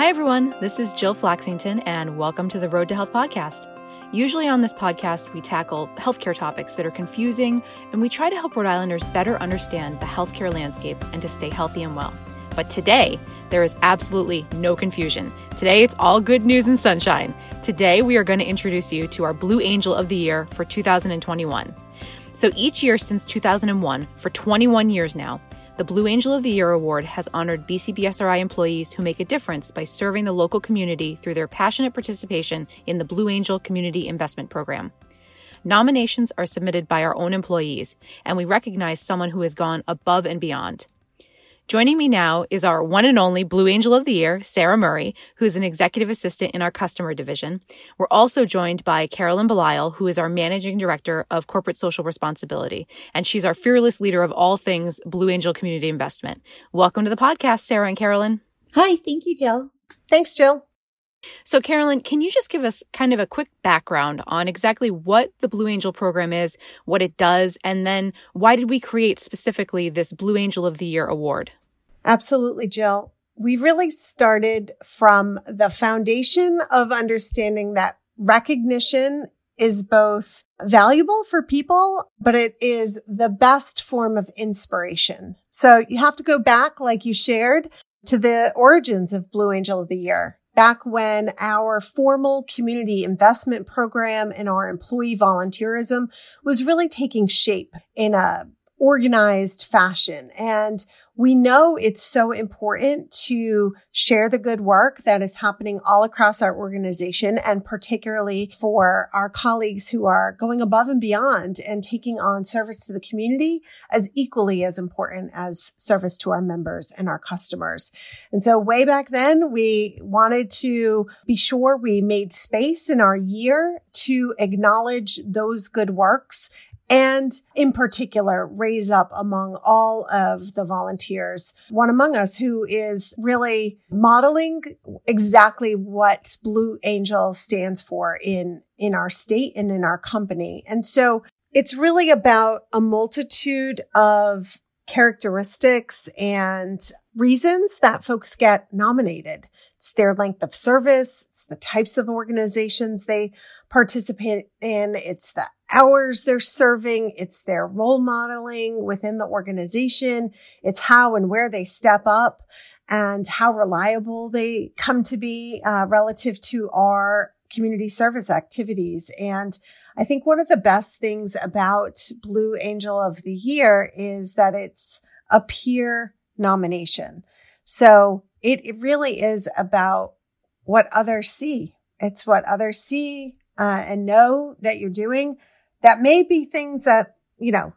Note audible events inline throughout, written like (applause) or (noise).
Hi, everyone. This is Jill Flaxington, and welcome to the Road to Health podcast. Usually on this podcast, we tackle healthcare topics that are confusing, and we try to help Rhode Islanders better understand the healthcare landscape and to stay healthy and well. But today, there is absolutely no confusion. Today, it's all good news and sunshine. Today, we are going to introduce you to our Blue Angel of the Year for 2021. So each year since 2001, for 21 years now, the Blue Angel of the Year award has honored BCBSRI employees who make a difference by serving the local community through their passionate participation in the Blue Angel Community Investment Program. Nominations are submitted by our own employees, and we recognize someone who has gone above and beyond. Joining me now is our one and only Blue Angel of the Year, Sarah Murray, who is an executive assistant in our customer division. We're also joined by Carolyn Belisle, who is our managing director of corporate social responsibility, and she's our fearless leader of all things Blue Angel community investment. Welcome to the podcast, Sarah and Carolyn. Hi, thank you, Jill. Thanks, Jill. So, Carolyn, can you just give us kind of a quick background on exactly what the Blue Angel program is, what it does, and then why did we create specifically this Blue Angel of the Year award? Absolutely, Jill. We really started from the foundation of understanding that recognition is both valuable for people, but it is the best form of inspiration. So you have to go back, like you shared, to the origins of Blue Angel of the Year. Back when our formal community investment program and our employee volunteerism was really taking shape in a organized fashion. And we know it's so important to share the good work that is happening all across our organization and particularly for our colleagues who are going above and beyond and taking on service to the community as equally as important as service to our members and our customers. And so way back then, we wanted to be sure we made space in our year to acknowledge those good works and in particular raise up among all of the volunteers. One among us who is really modeling exactly what blue angel stands for in in our state and in our company. And so it's really about a multitude of characteristics and reasons that folks get nominated. It's their length of service. It's the types of organizations they participate in. It's the hours they're serving. It's their role modeling within the organization. It's how and where they step up and how reliable they come to be uh, relative to our community service activities. And I think one of the best things about Blue Angel of the Year is that it's a peer nomination. So it, it really is about what others see. It's what others see uh, and know that you're doing that may be things that, you know,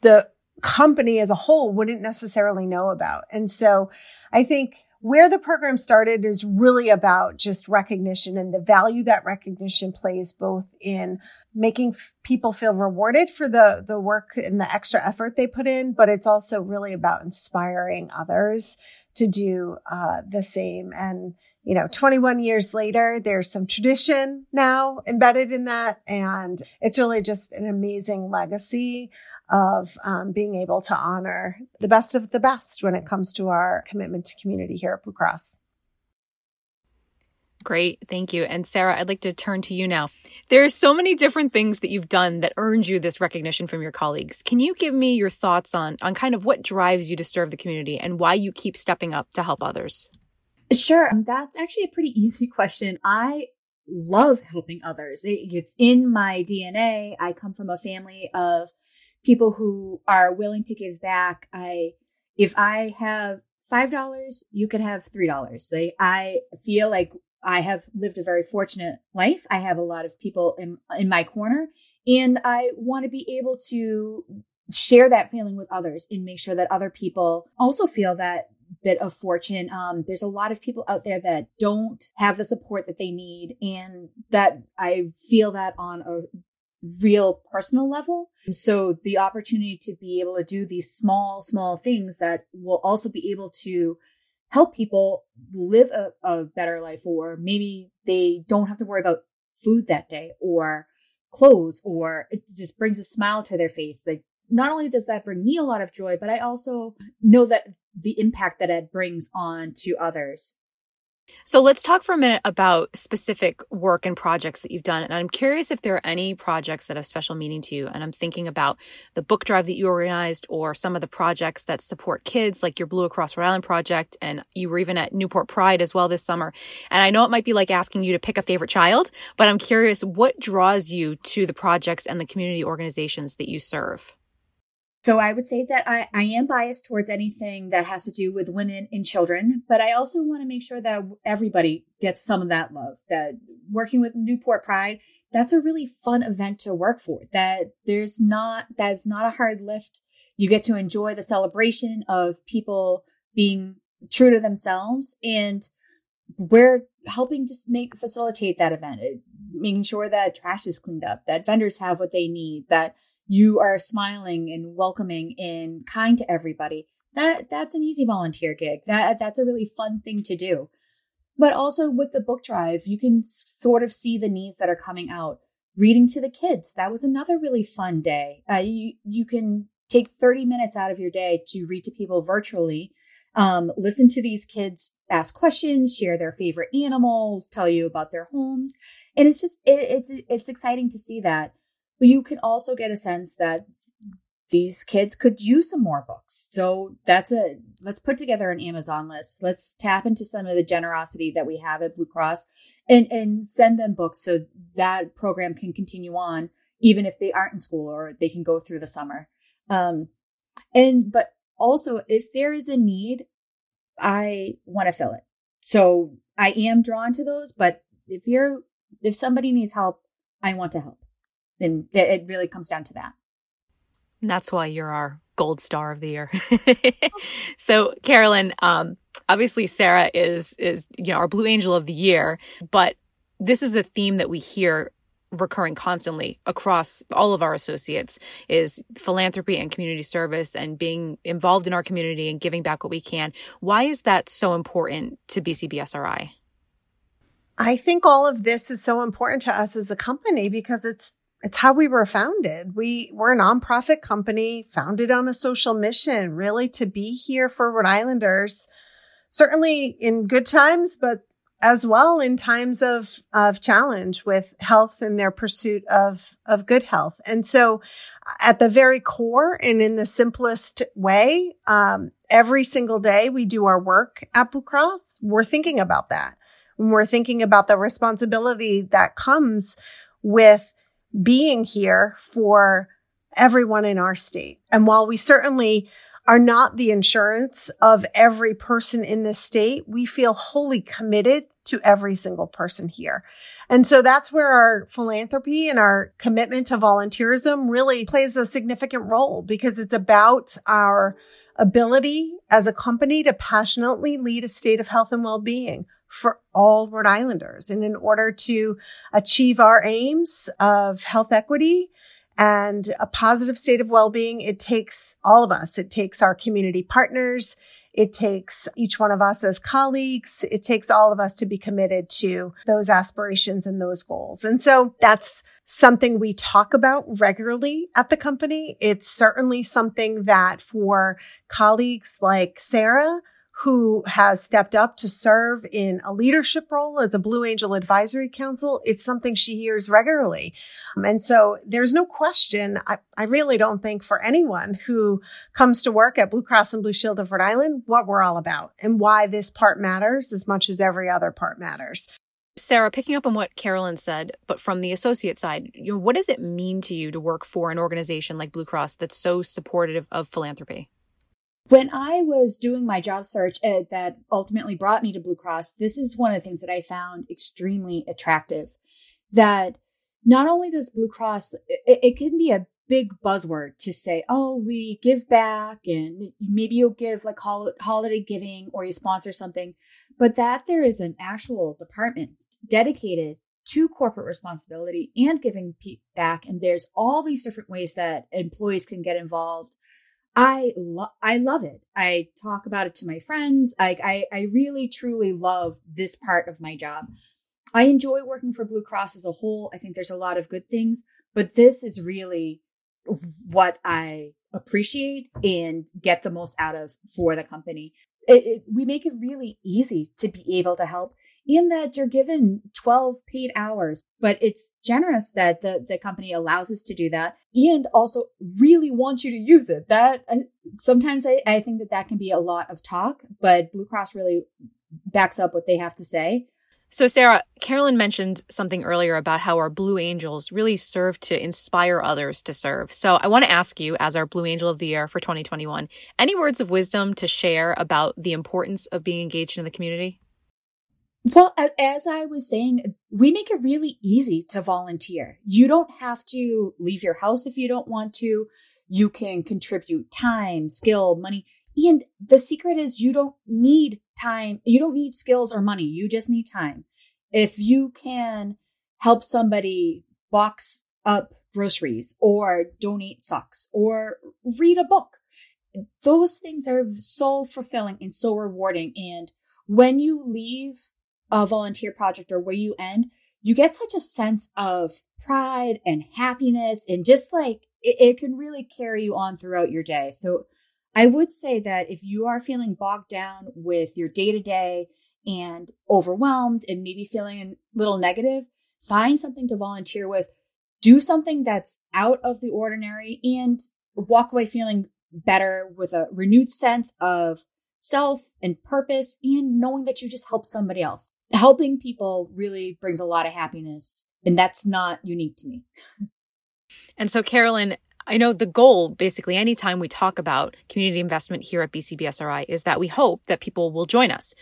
the company as a whole wouldn't necessarily know about. And so I think where the program started is really about just recognition and the value that recognition plays both in making f- people feel rewarded for the, the work and the extra effort they put in, but it's also really about inspiring others to do uh, the same. And you know, 21 years later, there's some tradition now embedded in that. And it's really just an amazing legacy of um, being able to honor the best of the best when it comes to our commitment to community here at Blue Cross. Great. Thank you. And Sarah, I'd like to turn to you now. There are so many different things that you've done that earned you this recognition from your colleagues. Can you give me your thoughts on, on kind of what drives you to serve the community and why you keep stepping up to help others? Sure. Um, that's actually a pretty (laughs) easy question. I love helping others. It's in my DNA. I come from a family of people who are willing to give back. I, if I have $5, you can have $3. They, I feel like I have lived a very fortunate life. I have a lot of people in, in my corner and I want to be able to share that feeling with others and make sure that other people also feel that bit of fortune. Um, there's a lot of people out there that don't have the support that they need, and that I feel that on a real personal level. So the opportunity to be able to do these small, small things that will also be able to help people live a, a better life, or maybe they don't have to worry about food that day or clothes, or it just brings a smile to their face. Like not only does that bring me a lot of joy, but I also know that the impact that it brings on to others. So let's talk for a minute about specific work and projects that you've done. And I'm curious if there are any projects that have special meaning to you. And I'm thinking about the book drive that you organized or some of the projects that support kids, like your Blue Across Rhode Island project. And you were even at Newport Pride as well this summer. And I know it might be like asking you to pick a favorite child, but I'm curious what draws you to the projects and the community organizations that you serve? So I would say that I, I am biased towards anything that has to do with women and children, but I also want to make sure that everybody gets some of that love. That working with Newport Pride, that's a really fun event to work for. That there's not that's not a hard lift. You get to enjoy the celebration of people being true to themselves and we're helping to make facilitate that event, making sure that trash is cleaned up, that vendors have what they need, that you are smiling and welcoming and kind to everybody that that's an easy volunteer gig. That that's a really fun thing to do. But also with the book drive you can sort of see the needs that are coming out. Reading to the kids that was another really fun day. Uh, you, you can take 30 minutes out of your day to read to people virtually um, listen to these kids ask questions share their favorite animals tell you about their homes. And it's just it, it's it's exciting to see that you can also get a sense that these kids could use some more books. So that's a let's put together an Amazon list. Let's tap into some of the generosity that we have at Blue Cross and and send them books so that program can continue on even if they aren't in school or they can go through the summer. Um and but also if there is a need, I want to fill it. So I am drawn to those, but if you're if somebody needs help, I want to help. And it really comes down to that. And that's why you're our gold star of the year. (laughs) so, Carolyn, um, obviously Sarah is is you know our blue angel of the year, but this is a theme that we hear recurring constantly across all of our associates is philanthropy and community service and being involved in our community and giving back what we can. Why is that so important to BCBSRI? I think all of this is so important to us as a company because it's it's how we were founded. We were a nonprofit company founded on a social mission, really to be here for Rhode Islanders, certainly in good times, but as well in times of, of challenge with health and their pursuit of, of good health. And so at the very core and in the simplest way, um, every single day we do our work at Blue Cross, we're thinking about that. We're thinking about the responsibility that comes with being here for everyone in our state. And while we certainly are not the insurance of every person in this state, we feel wholly committed to every single person here. And so that's where our philanthropy and our commitment to volunteerism really plays a significant role because it's about our ability as a company to passionately lead a state of health and well-being for all Rhode Islanders. And in order to achieve our aims of health equity and a positive state of well-being, it takes all of us. It takes our community partners. It takes each one of us as colleagues. It takes all of us to be committed to those aspirations and those goals. And so that's something we talk about regularly at the company. It's certainly something that for colleagues like Sarah, who has stepped up to serve in a leadership role as a Blue Angel Advisory Council. It's something she hears regularly. Um, and so there's no question. I, I really don't think for anyone who comes to work at Blue Cross and Blue Shield of Rhode Island, what we're all about and why this part matters as much as every other part matters. Sarah, picking up on what Carolyn said, but from the associate side, you know, what does it mean to you to work for an organization like Blue Cross that's so supportive of philanthropy? When I was doing my job search uh, that ultimately brought me to Blue Cross, this is one of the things that I found extremely attractive. That not only does Blue Cross, it, it can be a big buzzword to say, oh, we give back and maybe you'll give like hol- holiday giving or you sponsor something, but that there is an actual department dedicated to corporate responsibility and giving back. And there's all these different ways that employees can get involved I love I love it. I talk about it to my friends. I, I I really truly love this part of my job. I enjoy working for Blue Cross as a whole. I think there's a lot of good things, but this is really what I appreciate and get the most out of for the company. it, it, we make it really easy to be able to help in that you're given 12 paid hours, but it's generous that the, the company allows us to do that and also really wants you to use it. That uh, sometimes I, I think that that can be a lot of talk, but Blue Cross really backs up what they have to say. So, Sarah, Carolyn mentioned something earlier about how our Blue Angels really serve to inspire others to serve. So, I want to ask you, as our Blue Angel of the Year for 2021, any words of wisdom to share about the importance of being engaged in the community? Well, as, I was saying, we make it really easy to volunteer. You don't have to leave your house if you don't want to. You can contribute time, skill, money. And the secret is you don't need time. You don't need skills or money. You just need time. If you can help somebody box up groceries or donate socks or read a book, those things are so fulfilling and so rewarding. And when you leave a volunteer project or where you end, you get such a sense of pride and happiness and just like it, it, can really carry you on throughout your day. So I would say that if you are feeling bogged down with your day to day and overwhelmed and maybe feeling a little negative, find something to volunteer with. Do something that's out of the ordinary and walk away feeling better with a renewed sense of self and purpose and knowing that you just helped somebody else. Helping people really brings a lot of happiness, and that's not unique to me. And so, Carolyn, I know the goal, basically, anytime we talk about community investment here at BCBSRI, is that we hope that people will join us.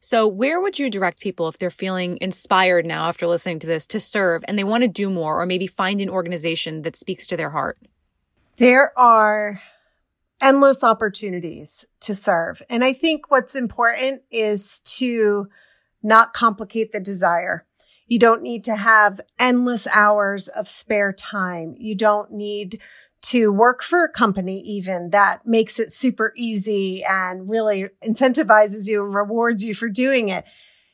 So, where would you direct people if they're feeling inspired now after listening to this to serve and they want to do more or maybe find an organization that speaks to their heart? There are endless opportunities to serve. And I think what's important is to not complicate the desire. You don't need to have endless hours of spare time. You don't need to work for a company even that makes it super easy and really incentivizes you and rewards you for doing it.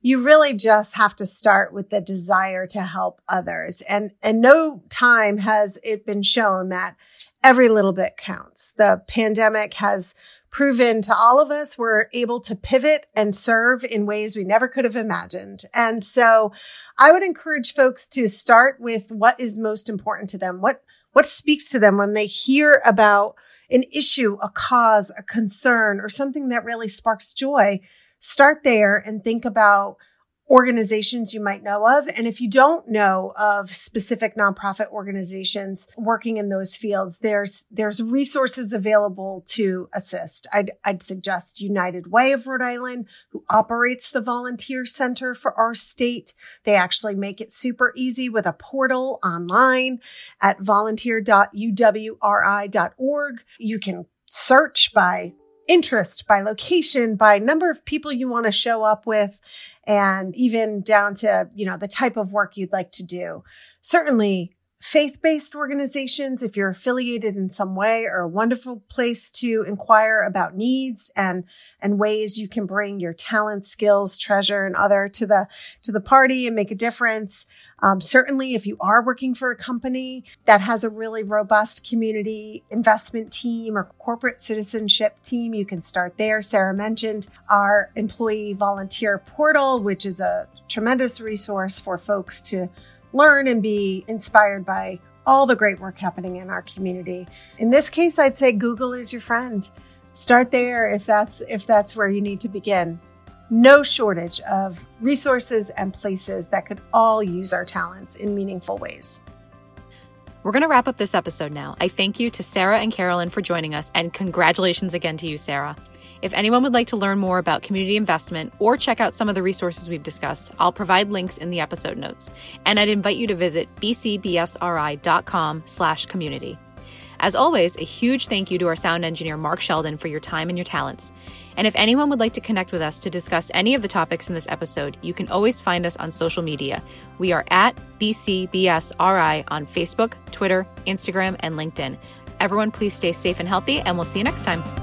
You really just have to start with the desire to help others. And, and no time has it been shown that every little bit counts. The pandemic has proven to all of us we're able to pivot and serve in ways we never could have imagined. And so I would encourage folks to start with what is most important to them. What what speaks to them when they hear about an issue, a cause, a concern, or something that really sparks joy? Start there and think about organizations you might know of. And if you don't know of specific nonprofit organizations working in those fields, there's, there's resources available to assist. I'd, I'd suggest United Way of Rhode Island, who operates the volunteer center for our state. They actually make it super easy with a portal online at volunteer.uwri.org. You can search by interest, by location, by number of people you want to show up with and even down to, you know, the type of work you'd like to do. Certainly faith-based organizations, if you're affiliated in some way, are a wonderful place to inquire about needs and and ways you can bring your talent, skills, treasure, and other to the to the party and make a difference. Um, certainly, if you are working for a company that has a really robust community investment team or corporate citizenship team, you can start there. Sarah mentioned our employee volunteer portal, which is a tremendous resource for folks to learn and be inspired by all the great work happening in our community. In this case, I'd say Google is your friend. Start there if that's if that's where you need to begin no shortage of resources and places that could all use our talents in meaningful ways. We're going to wrap up this episode now. I thank you to Sarah and Carolyn for joining us, and congratulations again to you, Sarah. If anyone would like to learn more about community investment or check out some of the resources we've discussed, I'll provide links in the episode notes. And I'd invite you to visit bcbsri.com slash community. As always, a huge thank you to our sound engineer, Mark Sheldon, for your time and your talents. And if anyone would like to connect with us to discuss any of the topics in this episode, you can always find us on social media. We are at BCBSRI on Facebook, Twitter, Instagram, and LinkedIn. Everyone, please stay safe and healthy, and we'll see you next time.